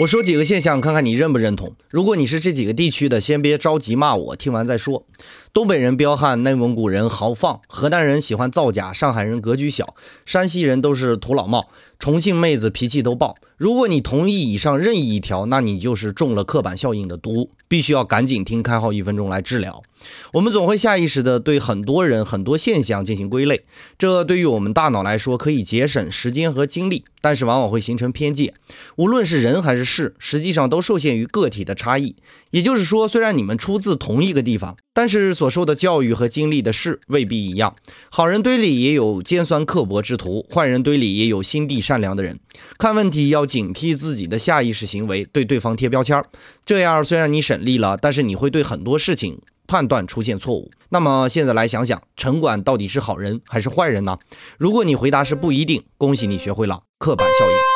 我说几个现象，看看你认不认同。如果你是这几个地区的，先别着急骂我，听完再说。东北人彪悍，内蒙古人豪放，河南人喜欢造假，上海人格局小，山西人都是土老帽，重庆妹子脾气都爆。如果你同意以上任意一条，那你就是中了刻板效应的毒，必须要赶紧听开号一分钟来治疗。我们总会下意识的对很多人、很多现象进行归类，这对于我们大脑来说可以节省时间和精力，但是往往会形成偏见。无论是人还是事，实际上都受限于个体的差异。也就是说，虽然你们出自同一个地方，但是所受的教育和经历的事未必一样。好人堆里也有尖酸刻薄之徒，坏人堆里也有心地善善良的人。看问题要警惕自己的下意识行为，对对方贴标签儿。这样虽然你省力了，但是你会对很多事情判断出现错误。那么现在来想想，城管到底是好人还是坏人呢？如果你回答是不一定，恭喜你学会了刻板效应。